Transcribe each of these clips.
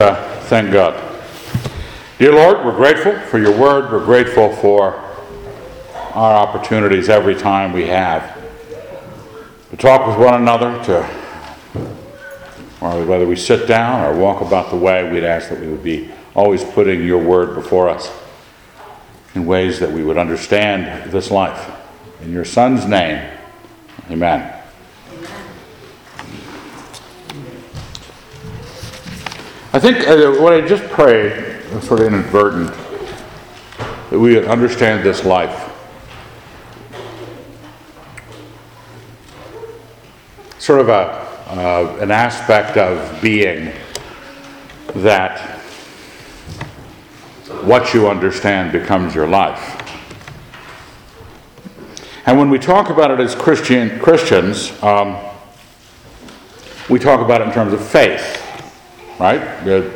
Uh, thank God. Dear Lord, we're grateful for your word. We're grateful for our opportunities every time we have to talk with one another, to, or whether we sit down or walk about the way, we'd ask that we would be always putting your word before us in ways that we would understand this life. In your Son's name, amen. I think uh, what I just prayed sort of inadvertent that we would understand this life. Sort of a, uh, an aspect of being that what you understand becomes your life. And when we talk about it as Christian Christians, um, we talk about it in terms of faith right? We're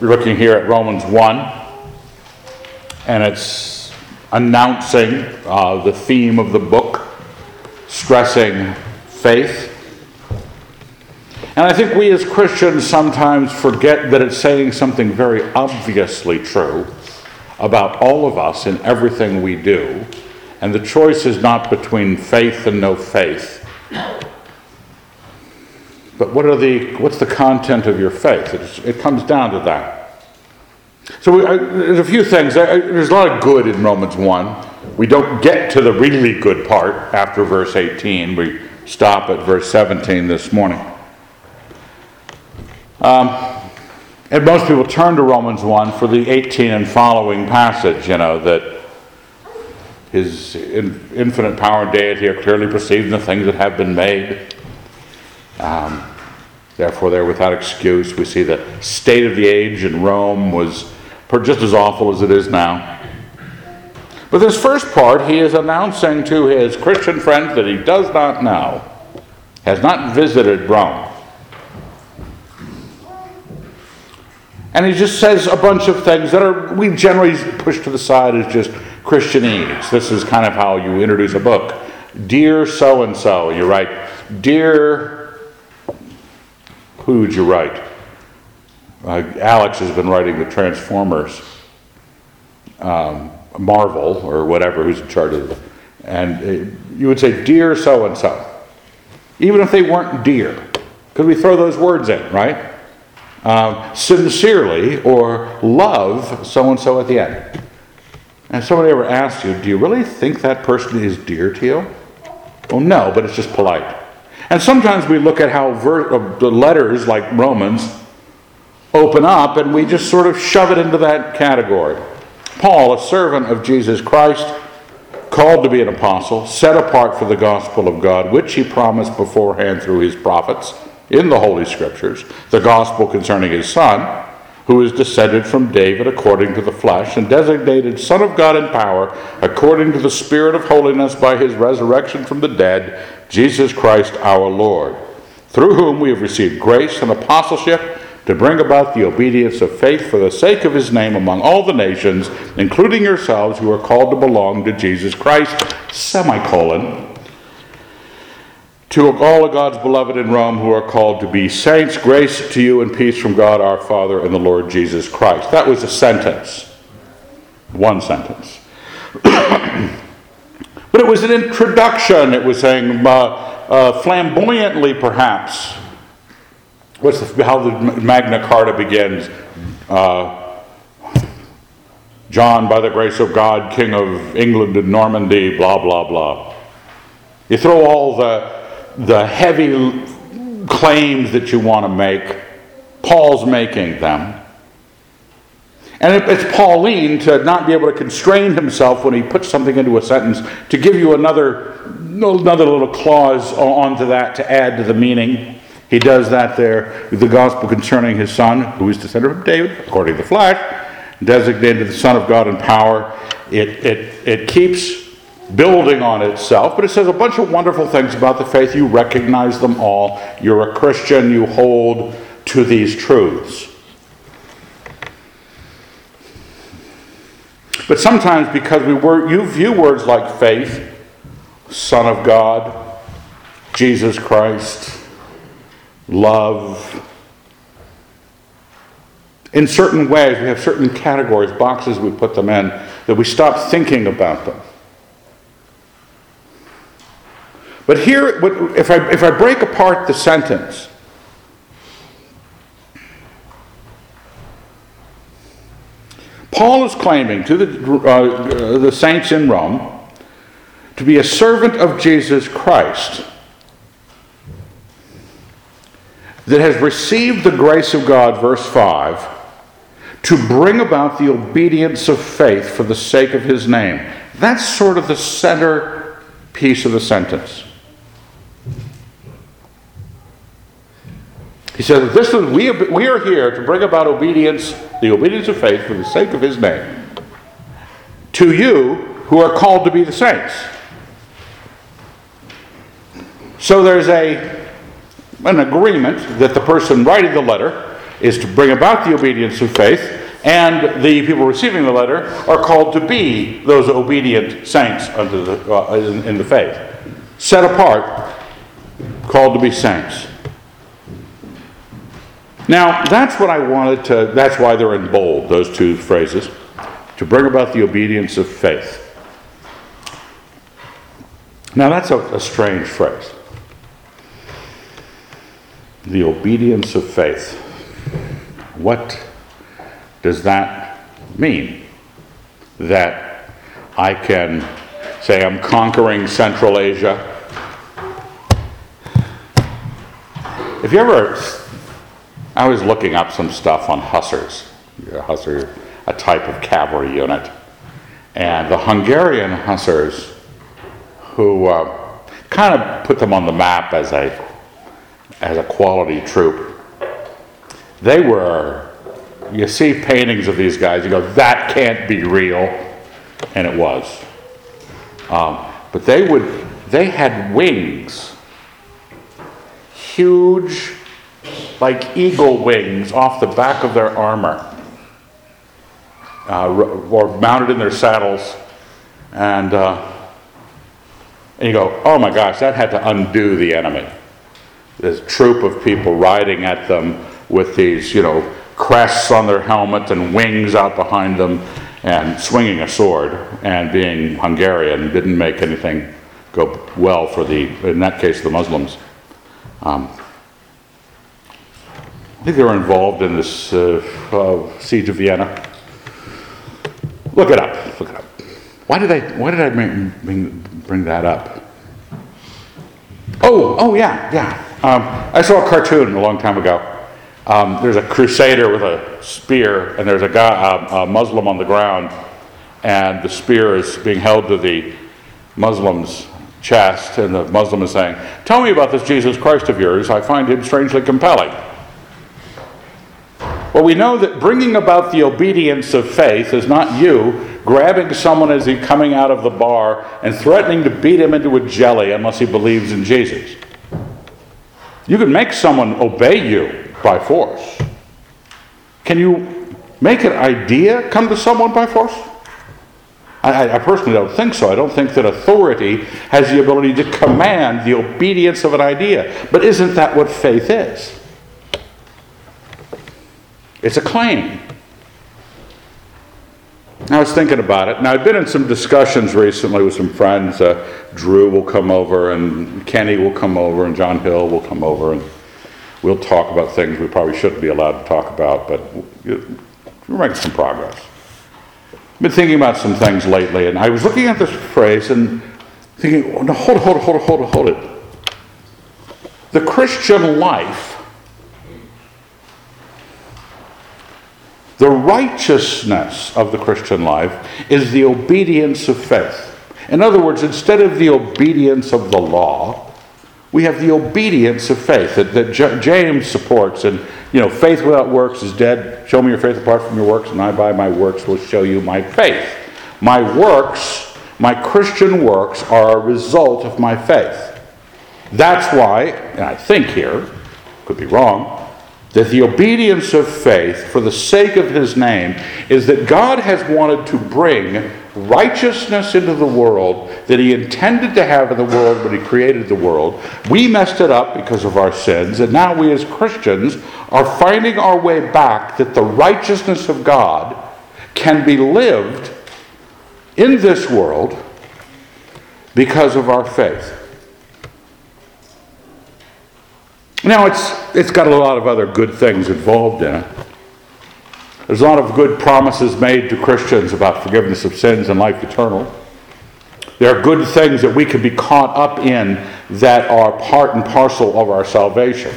looking here at Romans 1, and it's announcing uh, the theme of the book, stressing faith. And I think we as Christians sometimes forget that it's saying something very obviously true about all of us in everything we do. And the choice is not between faith and no faith, but what are the, what's the content of your faith? It's, it comes down to that. So we, I, there's a few things. I, there's a lot of good in Romans 1. We don't get to the really good part after verse 18. We stop at verse 17 this morning. Um, and most people turn to Romans 1 for the 18 and following passage, you know, that his infinite power and deity are clearly perceived in the things that have been made. Um, therefore, they're without excuse. We see the state of the age in Rome was just as awful as it is now. But this first part, he is announcing to his Christian friends that he does not know, has not visited Rome. And he just says a bunch of things that are we generally push to the side as just Christianese. This is kind of how you introduce a book. Dear so and so, you write, Dear who would you write? Uh, Alex has been writing the Transformers, um, Marvel, or whatever, who's in charge of it. And uh, you would say, Dear so and so. Even if they weren't dear, because we throw those words in, right? Um, sincerely or love so and so at the end. And somebody ever asks you, Do you really think that person is dear to you? Well, no, but it's just polite. And sometimes we look at how ver- uh, the letters like Romans open up and we just sort of shove it into that category. Paul, a servant of Jesus Christ, called to be an apostle, set apart for the gospel of God, which he promised beforehand through his prophets in the Holy Scriptures, the gospel concerning his Son, who is descended from David according to the flesh, and designated Son of God in power, according to the Spirit of holiness by his resurrection from the dead Jesus Christ our Lord, through whom we have received grace and apostleship to bring about the obedience of faith for the sake of his name among all the nations, including yourselves who are called to belong to Jesus Christ, semicolon. To all of God's beloved in Rome who are called to be saints, grace to you and peace from God our Father and the Lord Jesus Christ. That was a sentence. One sentence. But it was an introduction. It was saying, uh, uh, flamboyantly perhaps. What's the, how the Magna Carta begins? Uh, John, by the grace of God, King of England and Normandy, blah, blah, blah. You throw all the, the heavy claims that you want to make, Paul's making them. And it's Pauline to not be able to constrain himself when he puts something into a sentence to give you another, another little clause onto that to add to the meaning. He does that there with the gospel concerning his son, who is descended from David, according to the flesh, designated the Son of God in power. It, it, it keeps building on itself, but it says a bunch of wonderful things about the faith. You recognize them all. You're a Christian, you hold to these truths. But sometimes, because we were, you view words like faith, Son of God, Jesus Christ, love, in certain ways. We have certain categories, boxes we put them in, that we stop thinking about them. But here, if I, if I break apart the sentence, Paul is claiming to the, uh, the saints in Rome to be a servant of Jesus Christ that has received the grace of God, verse 5, to bring about the obedience of faith for the sake of his name. That's sort of the center piece of the sentence. He says, this is, we, we are here to bring about obedience, the obedience of faith for the sake of his name, to you who are called to be the saints. So there's a, an agreement that the person writing the letter is to bring about the obedience of faith, and the people receiving the letter are called to be those obedient saints unto the, uh, in, in the faith. Set apart, called to be saints. Now, that's what I wanted to, that's why they're in bold, those two phrases, to bring about the obedience of faith. Now, that's a, a strange phrase. The obedience of faith. What does that mean? That I can say I'm conquering Central Asia? If you ever I was looking up some stuff on hussars. Hussar, a type of cavalry unit. And the Hungarian hussars, who uh, kind of put them on the map as a, as a quality troop, they were, you see paintings of these guys, you go, that can't be real. And it was. Um, but they would, they had wings, huge like eagle wings off the back of their armor, uh, or mounted in their saddles. And, uh, and you go, oh my gosh, that had to undo the enemy. This troop of people riding at them with these, you know, crests on their helmet and wings out behind them and swinging a sword and being Hungarian didn't make anything go well for the, in that case, the Muslims. Um, I think they were involved in this uh, uh, siege of Vienna. Look it up. Look it up. Why did I? Why did I bring, bring, bring that up? Oh, oh yeah, yeah. Um, I saw a cartoon a long time ago. Um, there's a crusader with a spear, and there's a guy, a Muslim on the ground, and the spear is being held to the Muslim's chest, and the Muslim is saying, "Tell me about this Jesus Christ of yours. I find him strangely compelling." Well, we know that bringing about the obedience of faith is not you grabbing someone as he's coming out of the bar and threatening to beat him into a jelly unless he believes in Jesus. You can make someone obey you by force. Can you make an idea come to someone by force? I, I, personally don't think so. I don't think that authority has the ability to command the obedience of an idea. But isn't that what faith is? It's a claim. I was thinking about it. Now, I've been in some discussions recently with some friends. Uh, Drew will come over, and Kenny will come over, and John Hill will come over, and we'll talk about things we probably shouldn't be allowed to talk about, but we're making some progress. I've been thinking about some things lately, and I was looking at this phrase and thinking, oh, no, hold it, hold it, hold it, hold it, hold it. The Christian life The righteousness of the Christian life is the obedience of faith. In other words, instead of the obedience of the law, we have the obedience of faith that, that J- James supports. And, you know, faith without works is dead. Show me your faith apart from your works, and I by my works will show you my faith. My works, my Christian works, are a result of my faith. That's why, and I think here, could be wrong, that the obedience of faith for the sake of his name is that God has wanted to bring righteousness into the world that He intended to have in the world when He created the world. We messed it up because of our sins, and now we as Christians are finding our way back that the righteousness of God can be lived in this world because of our faith. Now, it's, it's got a lot of other good things involved in it. There's a lot of good promises made to Christians about forgiveness of sins and life eternal. There are good things that we can be caught up in that are part and parcel of our salvation.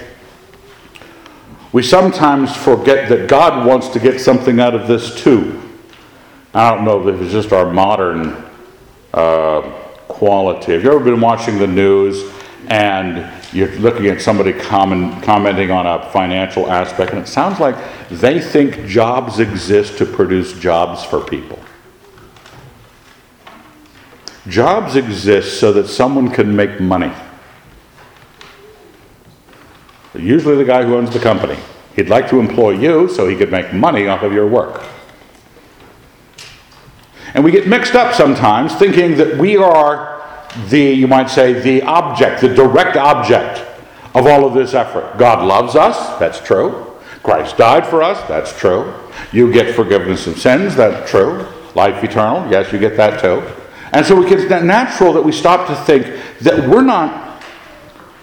We sometimes forget that God wants to get something out of this too. I don't know if it's just our modern uh, quality. Have you ever been watching the news and you're looking at somebody comment, commenting on a financial aspect, and it sounds like they think jobs exist to produce jobs for people. Jobs exist so that someone can make money. Usually, the guy who owns the company. He'd like to employ you so he could make money off of your work. And we get mixed up sometimes thinking that we are the, you might say, the object, the direct object of all of this effort. God loves us, that's true. Christ died for us, that's true. You get forgiveness of sins, that's true. Life eternal, yes, you get that too. And so it's natural that we stop to think that we're not,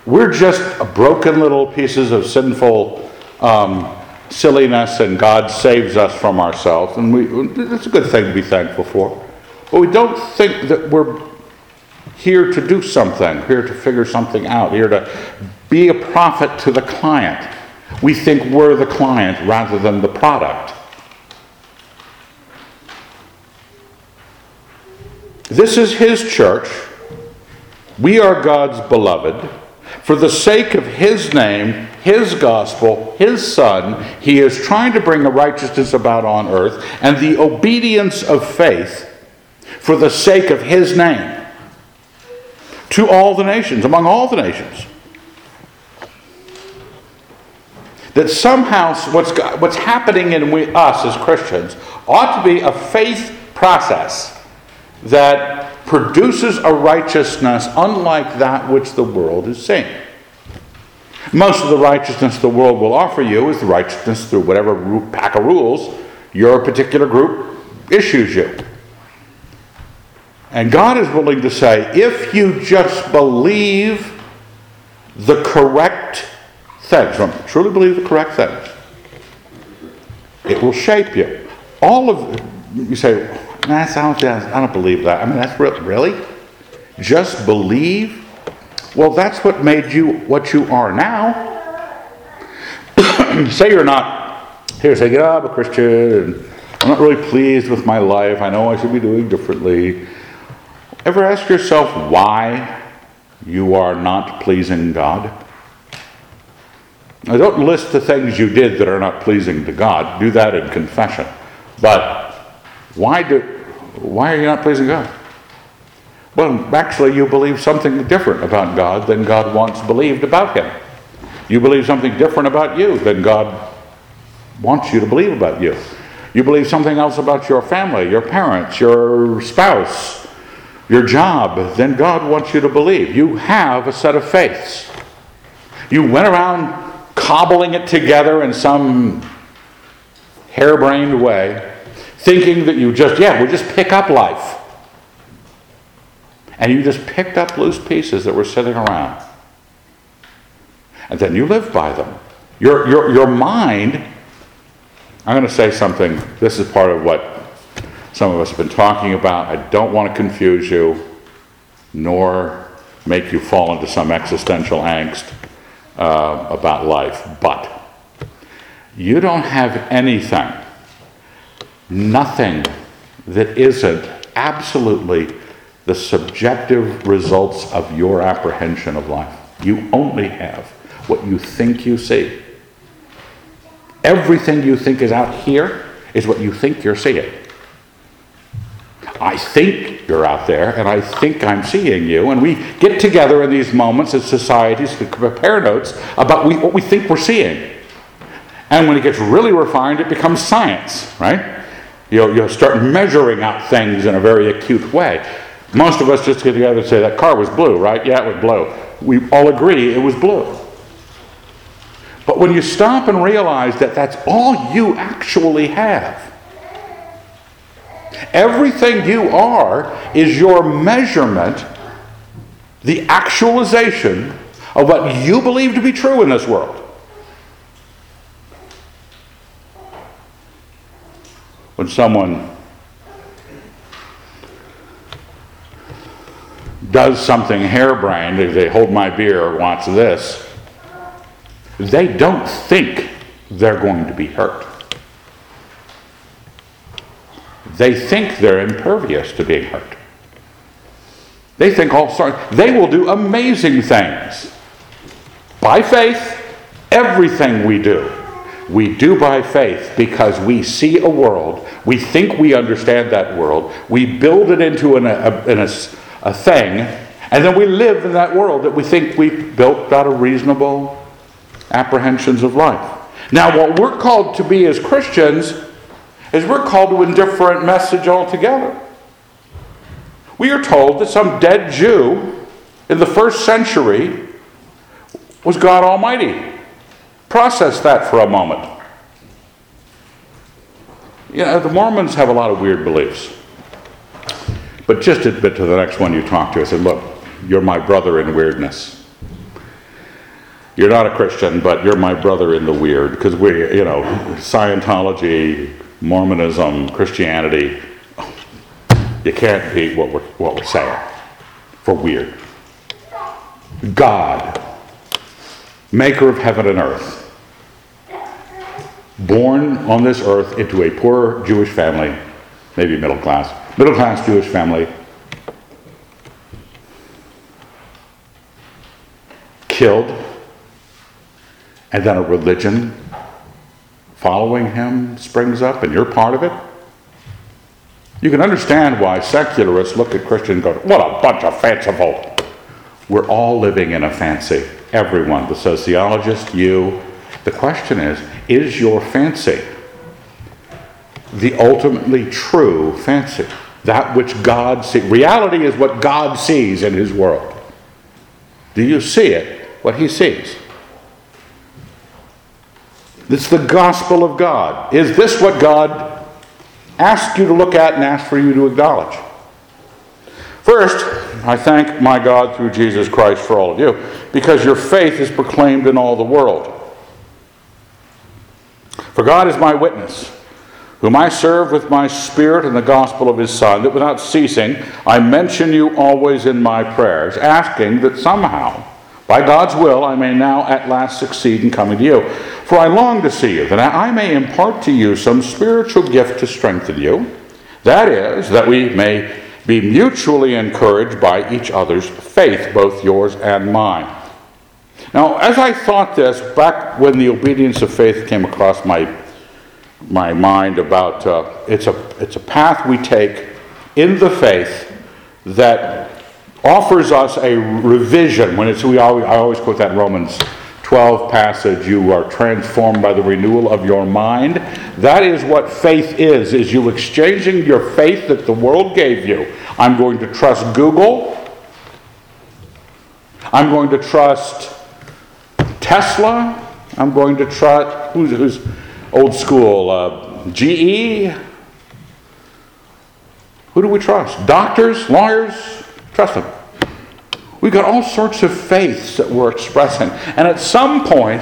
we're just broken little pieces of sinful um, silliness, and God saves us from ourselves. And we, it's a good thing to be thankful for. But we don't think that we're here to do something, here to figure something out, here to be a profit to the client. We think we're the client rather than the product. This is His church. We are God's beloved. For the sake of His name, His gospel, His Son, He is trying to bring a righteousness about on earth and the obedience of faith for the sake of His name to all the nations, among all the nations. That somehow what's, what's happening in we, us as Christians ought to be a faith process that produces a righteousness unlike that which the world is seeing. Most of the righteousness the world will offer you is the righteousness through whatever pack of rules your particular group issues you. And God is willing to say, if you just believe the correct things, truly believe the correct things, it will shape you. All of you say, nah, sounds, I don't believe that. I mean, that's really? Just believe? Well, that's what made you what you are now. say you're not here, say, yeah, I'm a Christian, and I'm not really pleased with my life. I know I should be doing differently. Ever ask yourself why you are not pleasing God? Now, don't list the things you did that are not pleasing to God. Do that in confession. But why, do, why are you not pleasing God? Well, actually, you believe something different about God than God once believed about Him. You believe something different about you than God wants you to believe about you. You believe something else about your family, your parents, your spouse, your job then God wants you to believe. You have a set of faiths. You went around cobbling it together in some harebrained way, thinking that you just, yeah, we just pick up life. And you just picked up loose pieces that were sitting around. And then you live by them. Your, your, your mind, I'm going to say something, this is part of what some of us have been talking about. I don't want to confuse you, nor make you fall into some existential angst uh, about life. But you don't have anything, nothing that isn't absolutely the subjective results of your apprehension of life. You only have what you think you see. Everything you think is out here is what you think you're seeing. I think you're out there, and I think I'm seeing you. And we get together in these moments as societies to compare notes about we, what we think we're seeing. And when it gets really refined, it becomes science, right? You'll, you'll start measuring out things in a very acute way. Most of us just get together and say, that car was blue, right? Yeah, it was blue. We all agree it was blue. But when you stop and realize that that's all you actually have, everything you are is your measurement, the actualization of what you believe to be true in this world. When someone does something harebrained, they hold my beer wants this, they don't think they're going to be hurt. They think they're impervious to being hurt. They think all sorts, they will do amazing things. By faith, everything we do, we do by faith because we see a world, we think we understand that world, we build it into an, a, a, a thing, and then we live in that world that we think we've built out of reasonable apprehensions of life. Now, what we're called to be as Christians is we're called to a different message altogether. We are told that some dead Jew in the first century was God Almighty. Process that for a moment. You know, the Mormons have a lot of weird beliefs. But just admit to the next one you talk to, I said, look, you're my brother in weirdness. You're not a Christian, but you're my brother in the weird, because we, you know, Scientology, Mormonism, Christianity, you can't beat what we're, what we're saying for weird. God maker of heaven and earth, born on this earth into a poor Jewish family, maybe middle class, middle class Jewish family, killed, and then a religion following him springs up, and you're part of it. You can understand why secularists look at Christians and go, What a bunch of fanciful. We're all living in a fancy everyone, the sociologist, you. The question is is your fancy the ultimately true fancy? That which God sees. Reality is what God sees in His world. Do you see it, what He sees? It's the gospel of God. Is this what God asked you to look at and asked for you to acknowledge? First, I thank my God through Jesus Christ for all of you, because your faith is proclaimed in all the world. For God is my witness, whom I serve with my spirit and the gospel of his Son, that without ceasing I mention you always in my prayers, asking that somehow, by God's will, I may now at last succeed in coming to you. For I long to see you, that I may impart to you some spiritual gift to strengthen you. That is, that we may be mutually encouraged by each other's faith, both yours and mine. Now, as I thought this, back when the obedience of faith came across my, my mind about uh, it's, a, it's a path we take in the faith that offers us a revision. When it's, we always, I always quote that Romans 12 passage, you are transformed by the renewal of your mind. That is what faith is, is you exchanging your faith that the world gave you. I'm going to trust Google. I'm going to trust Tesla. I'm going to trust, who's, who's old school? Uh, GE? Who do we trust? Doctors? Lawyers? Trust them. We've got all sorts of faiths that we're expressing. And at some point,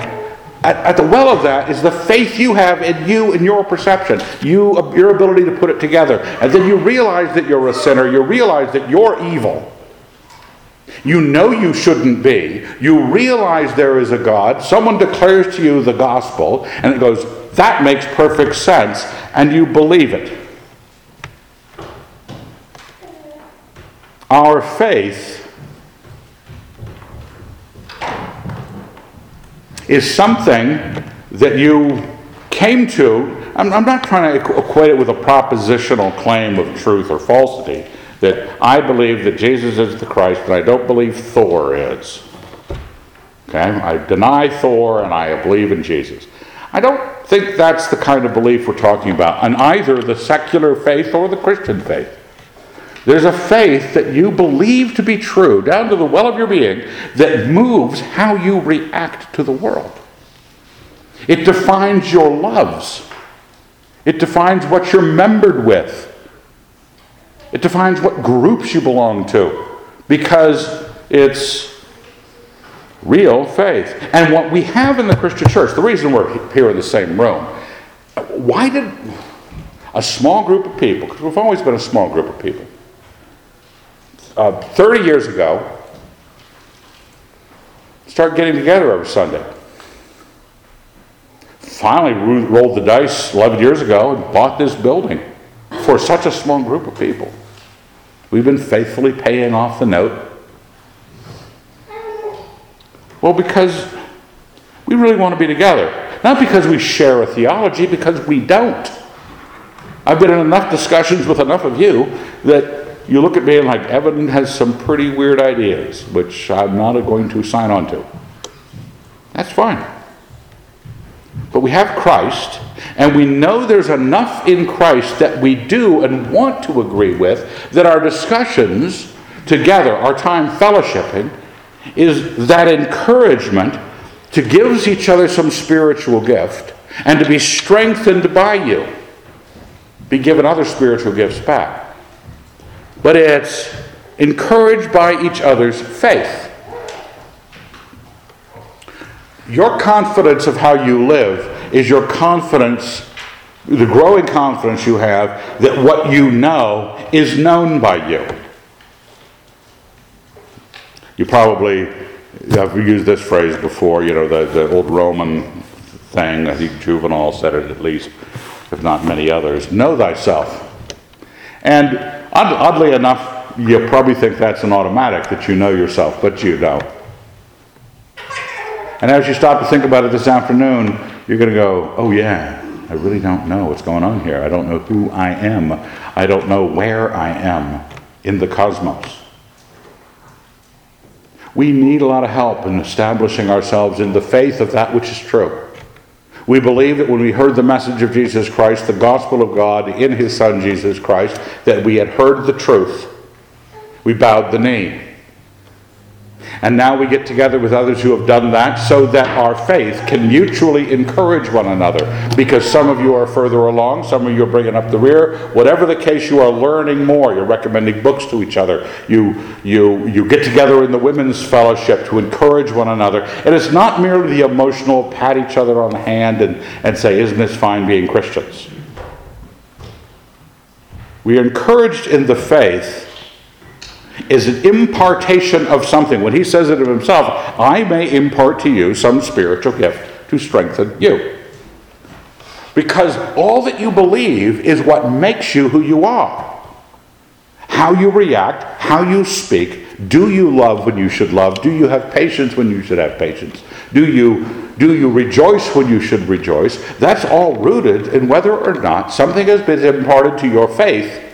at, at, the well of that is the faith you have in you and your perception, you, your ability to put it together. And then you realize that you're a sinner, you realize that you're evil. You know you shouldn't be. You realize there is a God. Someone declares to you the gospel, and it goes, that makes perfect sense, and you believe it. Our faith is something that you came to. I'm, I'm not trying to equate it with a propositional claim of truth or falsity. That I believe that Jesus is the Christ, but I don't believe Thor is. Okay? I deny Thor and I believe in Jesus. I don't think that's the kind of belief we're talking about on either the secular faith or the Christian faith. There's a faith that you believe to be true, down to the well of your being, that moves how you react to the world. It defines your loves. It defines what you're membered with. It defines what groups you belong to because it's real faith. And what we have in the Christian church, the reason we're here in the same room, why did a small group of people, because we've always been a small group of people, uh, 30 years ago, start getting together every Sunday? Finally, rolled the dice 11 years ago and bought this building for such a small group of people. We've been faithfully paying off the note well, because we really want to be together. Not because we share a theology, because we don't. I've been in enough discussions with enough of you that you look at me and like, Evan has some pretty weird ideas, which I'm not going to sign on to. That's fine. But we have Christ, and we know there's enough in Christ that we do and want to agree with that our discussions together, our time fellowshipping, is that encouragement to give each other some spiritual gift and to be strengthened by you. Be given other spiritual gifts back. But it's encouraged by each other's faith. Your confidence of how you live is your confidence, the growing confidence you have that what you know is known by you. You probably I've used this phrase before, you know, the, the old Roman thing, I think Juvenal said it at least, if not many others know thyself. And oddly enough, you probably think that's an automatic that you know yourself, but you don't. And as you stop to think about it this afternoon, you're going to go, oh, yeah, I really don't know what's going on here. I don't know who I am. I don't know where I am in the cosmos. We need a lot of help in establishing ourselves in the faith of that which is true. We believe that when we heard the message of Jesus Christ, the gospel of God in his Son Jesus Christ, that we had heard the truth. We bowed the knee. And now we get together with others who have done that so that our faith can mutually encourage one another. Because some of you are further along, some of you are bringing up the rear. Whatever the case, you are learning more. You're recommending books to each other. You, you, you get together in the women's fellowship to encourage one another. And it's not merely the emotional pat each other on the hand and, and say, Isn't this fine being Christians? We are encouraged in the faith is an impartation of something. When he says it of himself, I may impart to you some spiritual gift to strengthen you. Because all that you believe is what makes you who you are. How you react, how you speak. Do you love when you should love? Do you have patience when you should have patience? Do you, do you rejoice when you should rejoice? That's all rooted in whether or not something has been imparted to your faith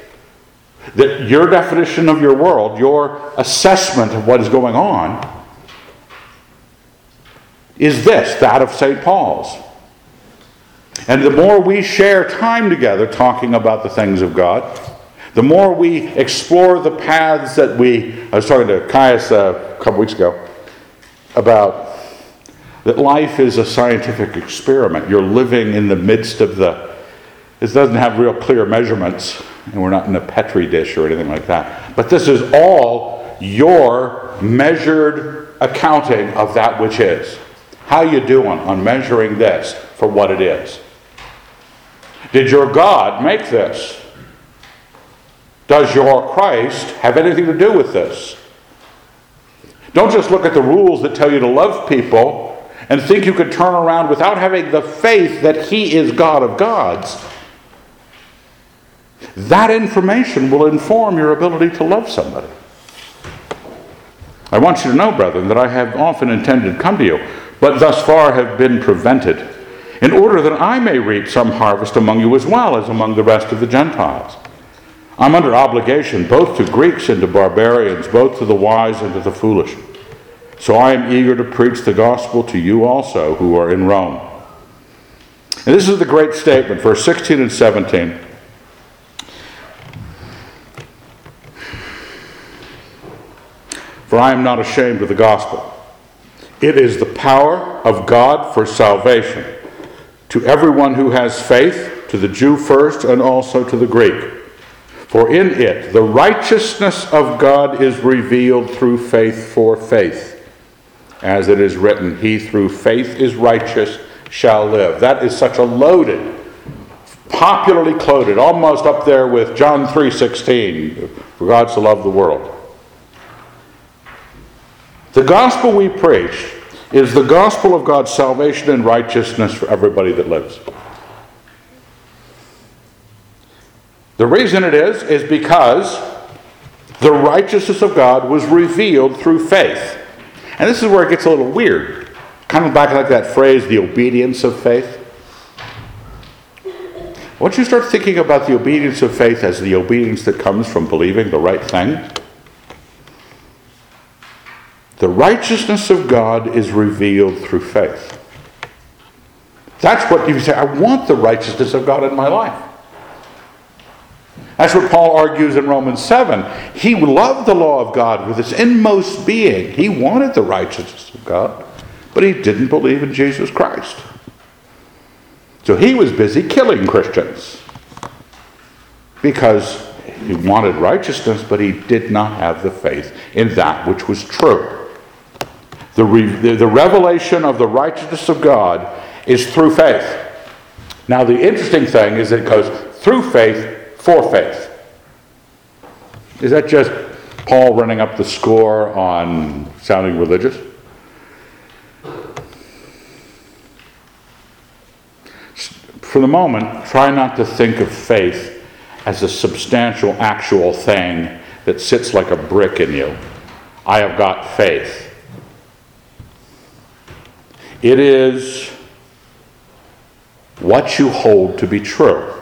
that your definition of your world, your assessment of what is going on, is this that of St. Paul's. And the more we share time together talking about the things of God, the more we explore the paths that we. I was talking to Caius uh, a couple weeks ago about that life is a scientific experiment. You're living in the midst of the. This doesn't have real clear measurements and we're not in a petri dish or anything like that. But this is all your measured accounting of that which is. How you doing on measuring this for what it is? Did your God make this? Does your Christ have anything to do with this? Don't just look at the rules that tell you to love people and think you could turn around without having the faith that He is God of gods that information will inform your ability to love somebody. I want you to know, brethren, that I have often intended to come to you, but thus far have been prevented, in order that I may reap some harvest among you as well as among the rest of the Gentiles. I'm under obligation both to Greeks and to barbarians, both to the wise and to the foolish. So I am eager to preach the gospel to you also who are in Rome. And this is the great statement, verse 16 and 17. For I am not ashamed of the gospel. It is the power of God for salvation to everyone who has faith, to the Jew first, and also to the Greek. For in it the righteousness of God is revealed through faith for faith. As it is written, He through faith is righteous shall live. That is such a loaded, popularly quoted, almost up there with John 3:16, for God so loved the world. The gospel we preach is the gospel of God's salvation and righteousness for everybody that lives. The reason it is, is because the righteousness of God was revealed through faith. And this is where it gets a little weird. Kind of back like that phrase, the obedience of faith. Once you start thinking about the obedience of faith as the obedience that comes from believing the right thing, the righteousness of God is revealed through faith. That's what you say, I want the righteousness of God in my life. That's what Paul argues in Romans 7. He loved the law of God with his inmost being. He wanted the righteousness of God, but he didn't believe in Jesus Christ. So he was busy killing Christians because he wanted righteousness, but he did not have the faith in that which was true. The, re- the, the revelation of the righteousness of God is through faith. Now, the interesting thing is it goes through faith for faith. Is that just Paul running up the score on sounding religious? For the moment, try not to think of faith as a substantial, actual thing that sits like a brick in you. I have got faith. It is what you hold to be true.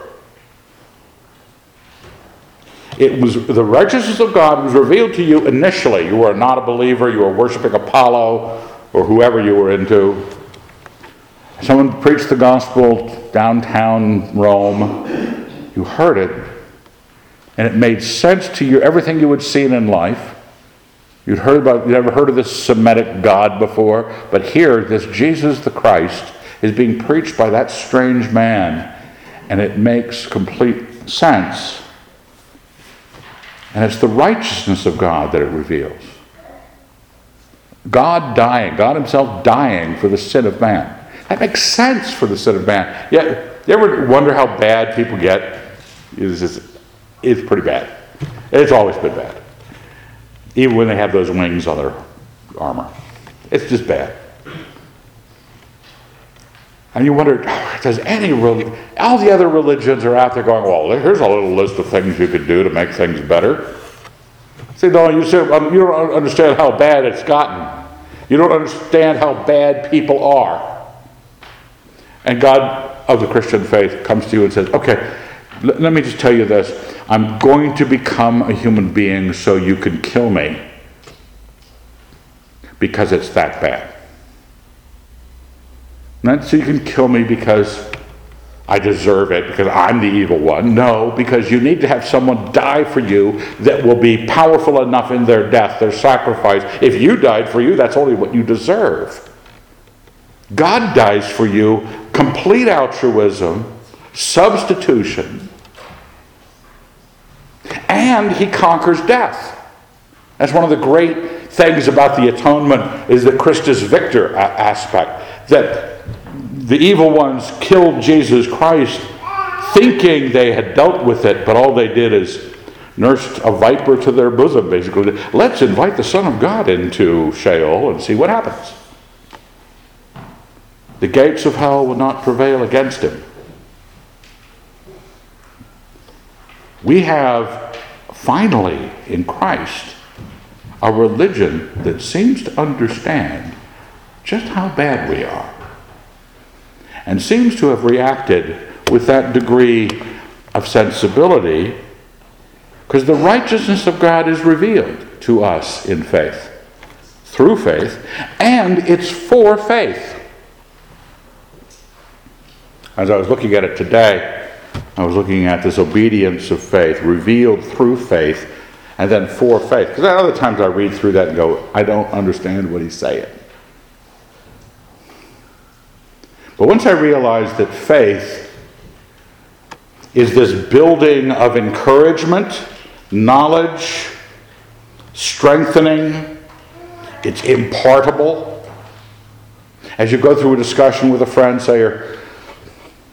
It was the righteousness of God was revealed to you initially. You were not a believer, you were worshiping Apollo or whoever you were into. Someone preached the gospel downtown Rome. You heard it, and it made sense to you, everything you had seen in life. You'd heard about, you'd ever heard of this Semitic God before, but here, this Jesus the Christ is being preached by that strange man, and it makes complete sense. And it's the righteousness of God that it reveals. God dying, God Himself dying for the sin of man. That makes sense for the sin of man. Yeah, you ever wonder how bad people get? It's, just, it's pretty bad. It's always been bad. Even when they have those wings on their armor. It's just bad. And you wonder, does any all the other religions are out there going, well, here's a little list of things you could do to make things better. See, no, you, say, um, you don't understand how bad it's gotten. You don't understand how bad people are. And God of the Christian faith comes to you and says, okay, l- let me just tell you this. I'm going to become a human being so you can kill me because it's that bad. Not so you can kill me because I deserve it, because I'm the evil one. No, because you need to have someone die for you that will be powerful enough in their death, their sacrifice. If you died for you, that's only what you deserve. God dies for you, complete altruism, substitution, and he conquers death. That's one of the great things about the atonement is the Christus Victor aspect. That the evil ones killed Jesus Christ thinking they had dealt with it, but all they did is nursed a viper to their bosom, basically. Let's invite the Son of God into Sheol and see what happens. The gates of hell will not prevail against him. We have finally in Christ a religion that seems to understand just how bad we are and seems to have reacted with that degree of sensibility because the righteousness of God is revealed to us in faith, through faith, and it's for faith. As I was looking at it today, I was looking at this obedience of faith revealed through faith, and then for faith. Because other times I read through that and go, I don't understand what he's saying. But once I realized that faith is this building of encouragement, knowledge, strengthening, it's impartable. As you go through a discussion with a friend, say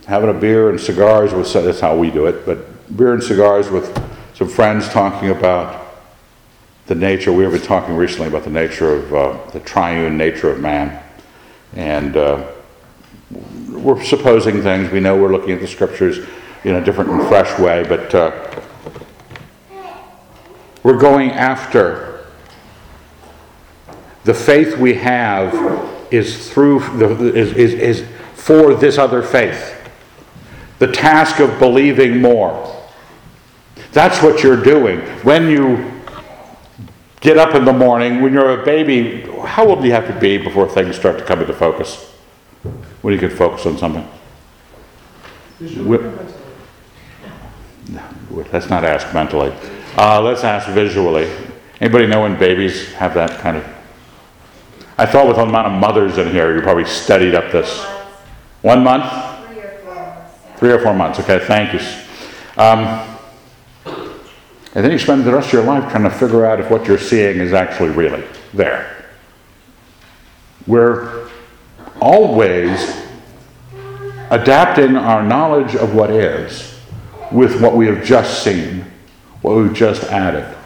having a beer and cigars with, that's how we do it, but beer and cigars with some friends talking about the nature, we were talking recently about the nature of uh, the triune nature of man. And uh, we're supposing things. We know we're looking at the scriptures in a different and fresh way, but uh, we're going after the faith we have is through the, is, is, is for this other faith. The task of believing more. That's what you're doing. When you get up in the morning, when you're a baby, how old do you have to be before things start to come into focus? When you can focus on something? Let's not ask mentally. Uh, let's ask visually. Anybody know when babies have that kind of? I thought with the amount of mothers in here, you probably studied up this. One month? Three or four months. Three or four months. Okay, thank you. Um, and then you spend the rest of your life trying to figure out if what you're seeing is actually really there. We're always adapting our knowledge of what is with what we have just seen, what we've just added.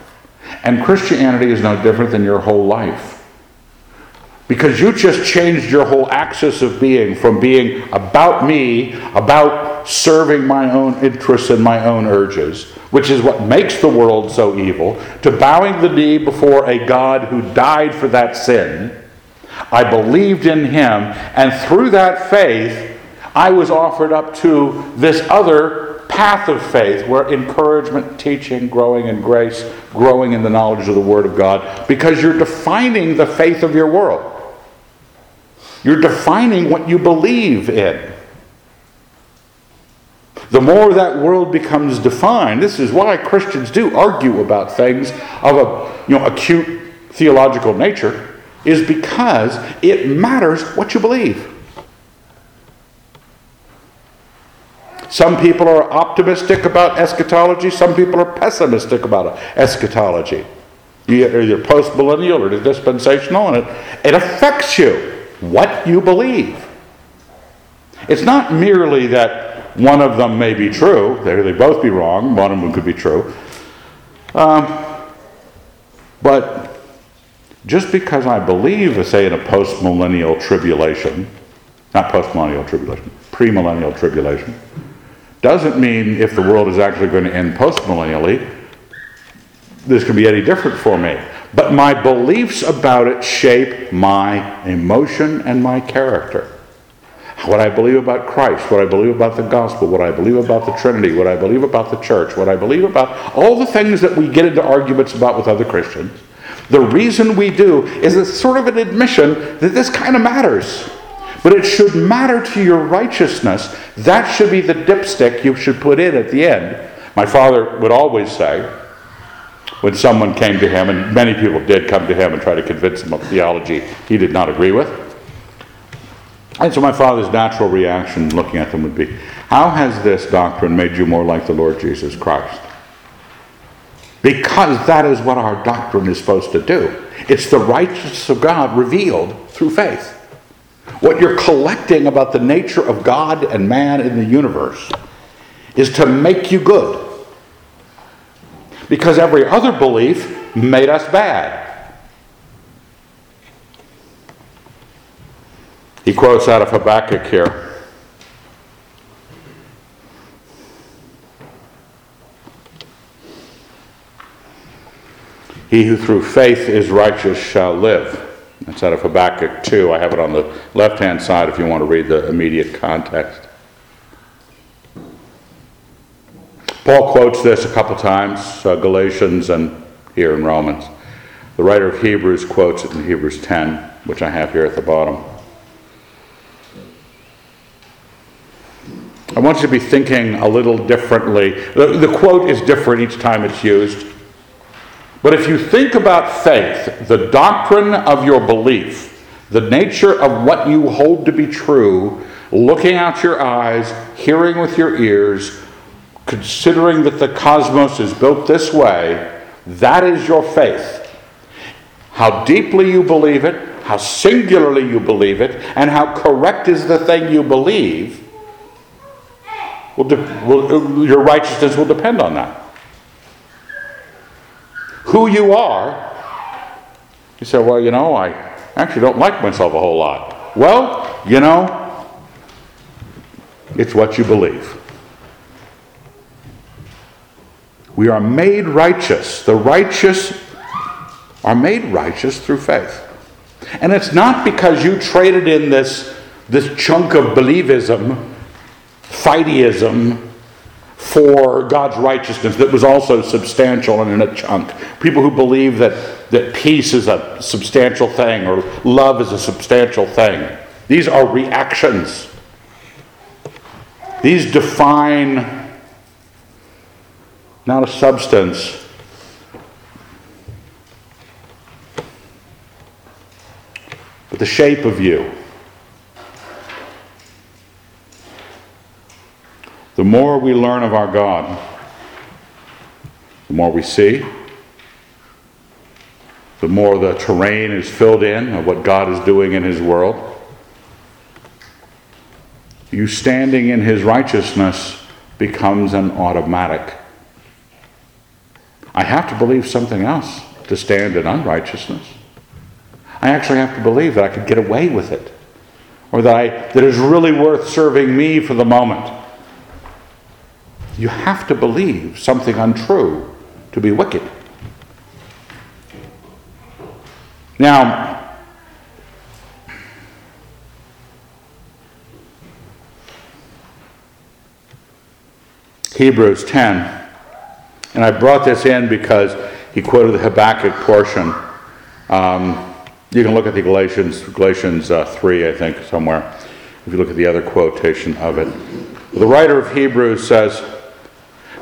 And Christianity is no different than your whole life. Because you just changed your whole axis of being from being about me, about serving my own interests and my own urges, which is what makes the world so evil, to bowing the knee before a God who died for that sin I believed in him, and through that faith, I was offered up to this other path of faith where encouragement, teaching, growing in grace, growing in the knowledge of the Word of God, because you're defining the faith of your world. You're defining what you believe in. The more that world becomes defined, this is why Christians do argue about things of a you know, acute theological nature is because it matters what you believe. Some people are optimistic about eschatology, some people are pessimistic about eschatology. You're either postmillennial or dispensational, and it, it affects you what you believe. It's not merely that one of them may be true, they, both be wrong, one of them could be true. Um, but just because I believe, say, in a post-millennial tribulation, not post-millennial tribulation, premillennial tribulation, doesn't mean if the world is actually going to end post-millennially, this can be any different for me. But my beliefs about it shape my emotion and my character. What I believe about Christ, what I believe about the gospel, what I believe about the Trinity, what I believe about the church, what I believe about all the things that we get into arguments about with other Christians the reason we do is it's sort of an admission that this kind of matters. But it should matter to your righteousness. That should be the dipstick you should put in at the end. My father would always say, when someone came to him, and many people did come to him and try to convince him of theology he did not agree with. And so my father's natural reaction looking at them would be, How has this doctrine made you more like the Lord Jesus Christ? because that is what our doctrine is supposed to do. It's the righteousness of God revealed through faith. What you're collecting about the nature of God and man in the universe is to make you good. Because every other belief made us bad. He quotes out of Habakkuk here. He who through faith is righteous shall live. That's out of Habakkuk 2. I have it on the left hand side if you want to read the immediate context. Paul quotes this a couple times, uh, Galatians and here in Romans. The writer of Hebrews quotes it in Hebrews 10, which I have here at the bottom. I want you to be thinking a little differently. The, the quote is different each time it's used. But if you think about faith, the doctrine of your belief, the nature of what you hold to be true, looking out your eyes, hearing with your ears, considering that the cosmos is built this way, that is your faith. How deeply you believe it, how singularly you believe it, and how correct is the thing you believe, will de- will, your righteousness will depend on that. Who you are, you say, well, you know, I actually don't like myself a whole lot. Well, you know, it's what you believe. We are made righteous. The righteous are made righteous through faith. And it's not because you traded in this, this chunk of believism, fideism, for God's righteousness that was also substantial and in a chunk. People who believe that, that peace is a substantial thing or love is a substantial thing. These are reactions. These define not a substance. But the shape of you. The more we learn of our God, the more we see, the more the terrain is filled in of what God is doing in His world. You standing in His righteousness becomes an automatic. I have to believe something else to stand in unrighteousness. I actually have to believe that I could get away with it, or that, I, that is really worth serving me for the moment. You have to believe something untrue to be wicked. Now, Hebrews 10 and I brought this in because he quoted the Habakkuk portion. Um, you can look at the Galatians, Galatians uh, 3, I think, somewhere, if you look at the other quotation of it. The writer of Hebrews says,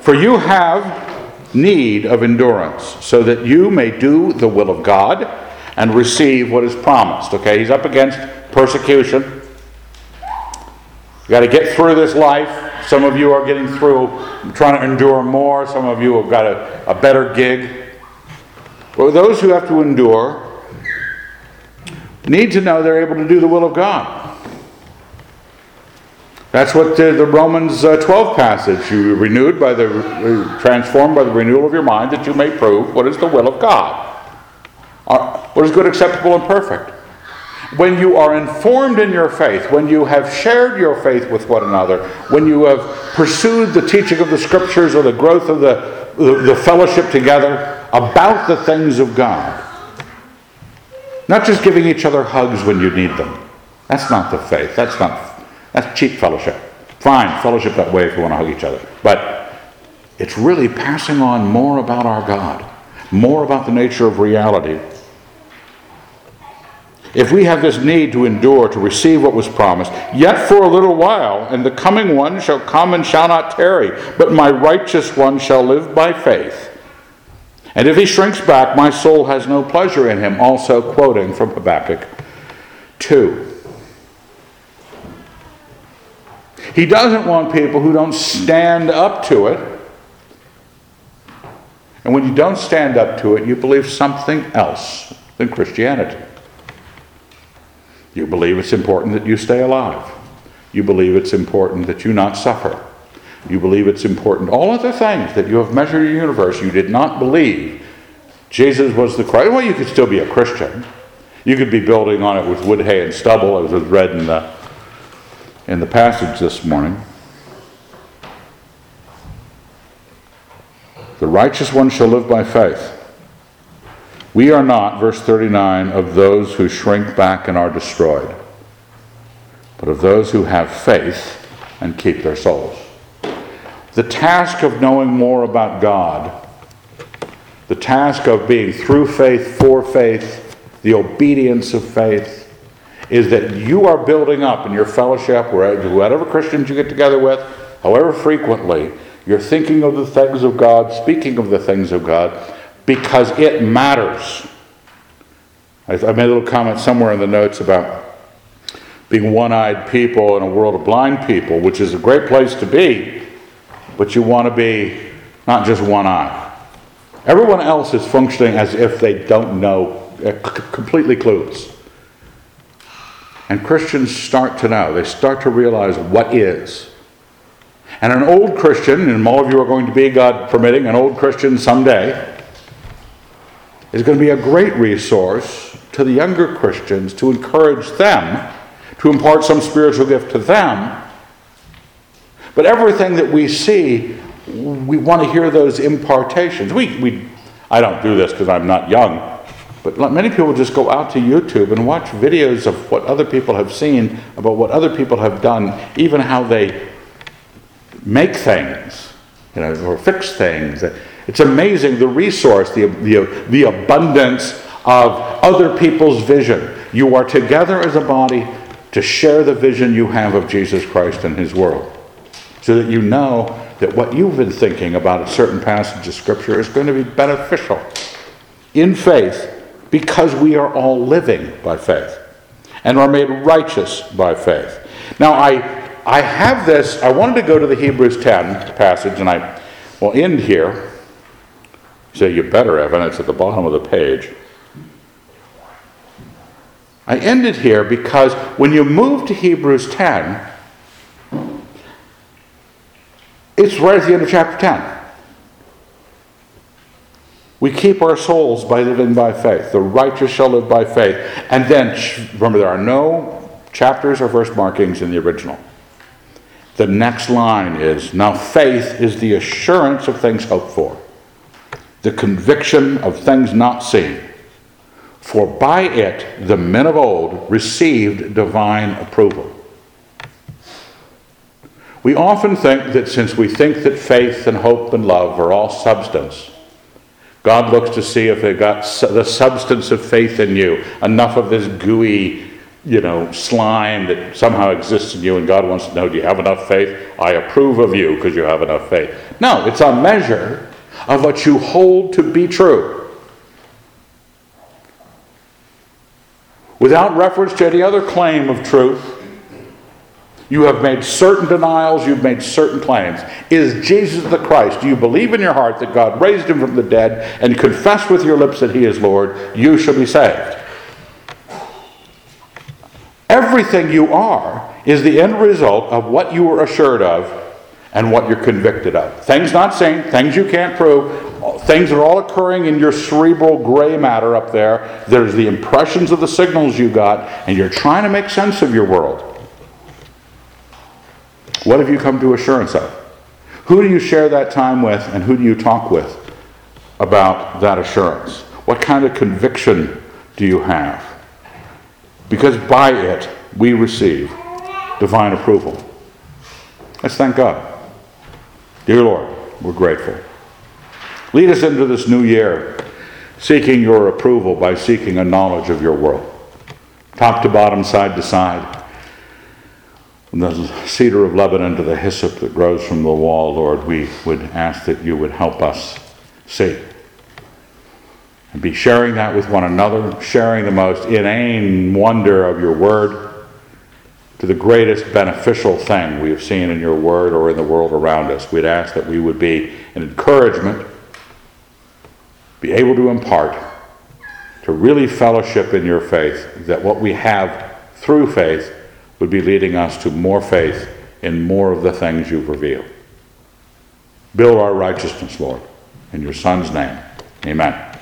For you have need of endurance, so that you may do the will of God and receive what is promised. Okay, he's up against persecution. You got to get through this life. Some of you are getting through, trying to endure more. Some of you have got a, a better gig. But those who have to endure need to know they're able to do the will of God. That's what the, the Romans uh, 12 passage, you renewed by the, transformed by the renewal of your mind, that you may prove what is the will of God. Uh, what is good, acceptable, and perfect when you are informed in your faith, when you have shared your faith with one another, when you have pursued the teaching of the scriptures or the growth of the, the, the, fellowship together about the things of God, not just giving each other hugs when you need them. That's not the faith. That's not that's cheap fellowship. Fine, fellowship that way if you want to hug each other. But it's really passing on more about our God, more about the nature of reality if we have this need to endure to receive what was promised, yet for a little while, and the coming one shall come and shall not tarry, but my righteous one shall live by faith. And if he shrinks back, my soul has no pleasure in him. Also quoting from Habakkuk 2. He doesn't want people who don't stand up to it. And when you don't stand up to it, you believe something else than Christianity. You believe it's important that you stay alive. You believe it's important that you not suffer. You believe it's important. All other things that you have measured your universe, you did not believe Jesus was the Christ. Well, you could still be a Christian. You could be building on it with wood, hay, and stubble, as was read in the, in the passage this morning. The righteous one shall live by faith. We are not, verse 39, of those who shrink back and are destroyed, but of those who have faith and keep their souls. The task of knowing more about God, the task of being through faith, for faith, the obedience of faith, is that you are building up in your fellowship, whatever Christians you get together with, however frequently, you're thinking of the things of God, speaking of the things of God, because it matters. I, made a little comment somewhere in the notes about being one eyed people in a world of blind people, which is a great place to be, but you want to be not just one eye. Everyone else is functioning as if they don't know, uh, completely clueless. And Christians start to know, they start to realize what is. And an old Christian, and all of you are going to be, God permitting, an old Christian someday, is going to be a great resource to the younger Christians to encourage them, to impart some spiritual gift to them. But everything that we see, we want to hear those impartations. We, we, I don't do this because I'm not young, but many people just go out to YouTube and watch videos of what other people have seen, about what other people have done, even how they make things, you know, or fix things. It's amazing the resource, the, the, the abundance of other people's vision. You are together as a body to share the vision you have of Jesus Christ and His world, so that you know that what you've been thinking about a certain passage of Scripture is going to be beneficial in faith because we are all living by faith and are made righteous by faith. Now, I, I have this, I wanted to go to the Hebrews 10 passage, and I will end here. Say, you better, Evan, it's at the bottom of the page. I ended here because when you move to Hebrews 10, it's right at the end of chapter 10. We keep our souls by living by faith. The righteous shall live by faith. And then, remember, there are no chapters or verse markings in the original. The next line is Now faith is the assurance of things hoped for, the conviction of things not seen. For by it the men of old received divine approval. We often think that since we think that faith and hope and love are all substance, God looks to see if they've got the substance of faith in you, enough of this gooey, you know, slime that somehow exists in you, and God wants to know, do you have enough faith? I approve of you because you have enough faith. No, it's a measure of what you hold to be true. Without reference to any other claim of truth, you have made certain denials, you've made certain claims. Is Jesus the Christ? Do you believe in your heart that God raised him from the dead and confess with your lips that he is Lord? You shall be saved. Everything you are is the end result of what you were assured of and what you're convicted of. Things not seen, things you can't prove, things are all occurring in your cerebral gray matter up there. There's the impressions of the signals you got, and you're trying to make sense of your world. What have you come to assurance of? Who do you share that time with, and who do you talk with about that assurance? What kind of conviction do you have? Because by it we receive divine approval. Let's thank God. Dear Lord, we're grateful. Lead us into this new year seeking your approval by seeking a knowledge of your world, top to bottom, side to side from the cedar of Lebanon to the hyssop that grows from the wall, Lord, we would ask that you would help us see. And be sharing that with one another, sharing the most inane wonder of your word to the greatest beneficial thing we have seen in your word or in the world around us. We'd ask that we would be an encouragement, be able to impart, to really fellowship in your faith, that what we have through faith would be leading us to more faith in more of the things you've revealed. Build our righteousness, Lord. In your Son's name, amen.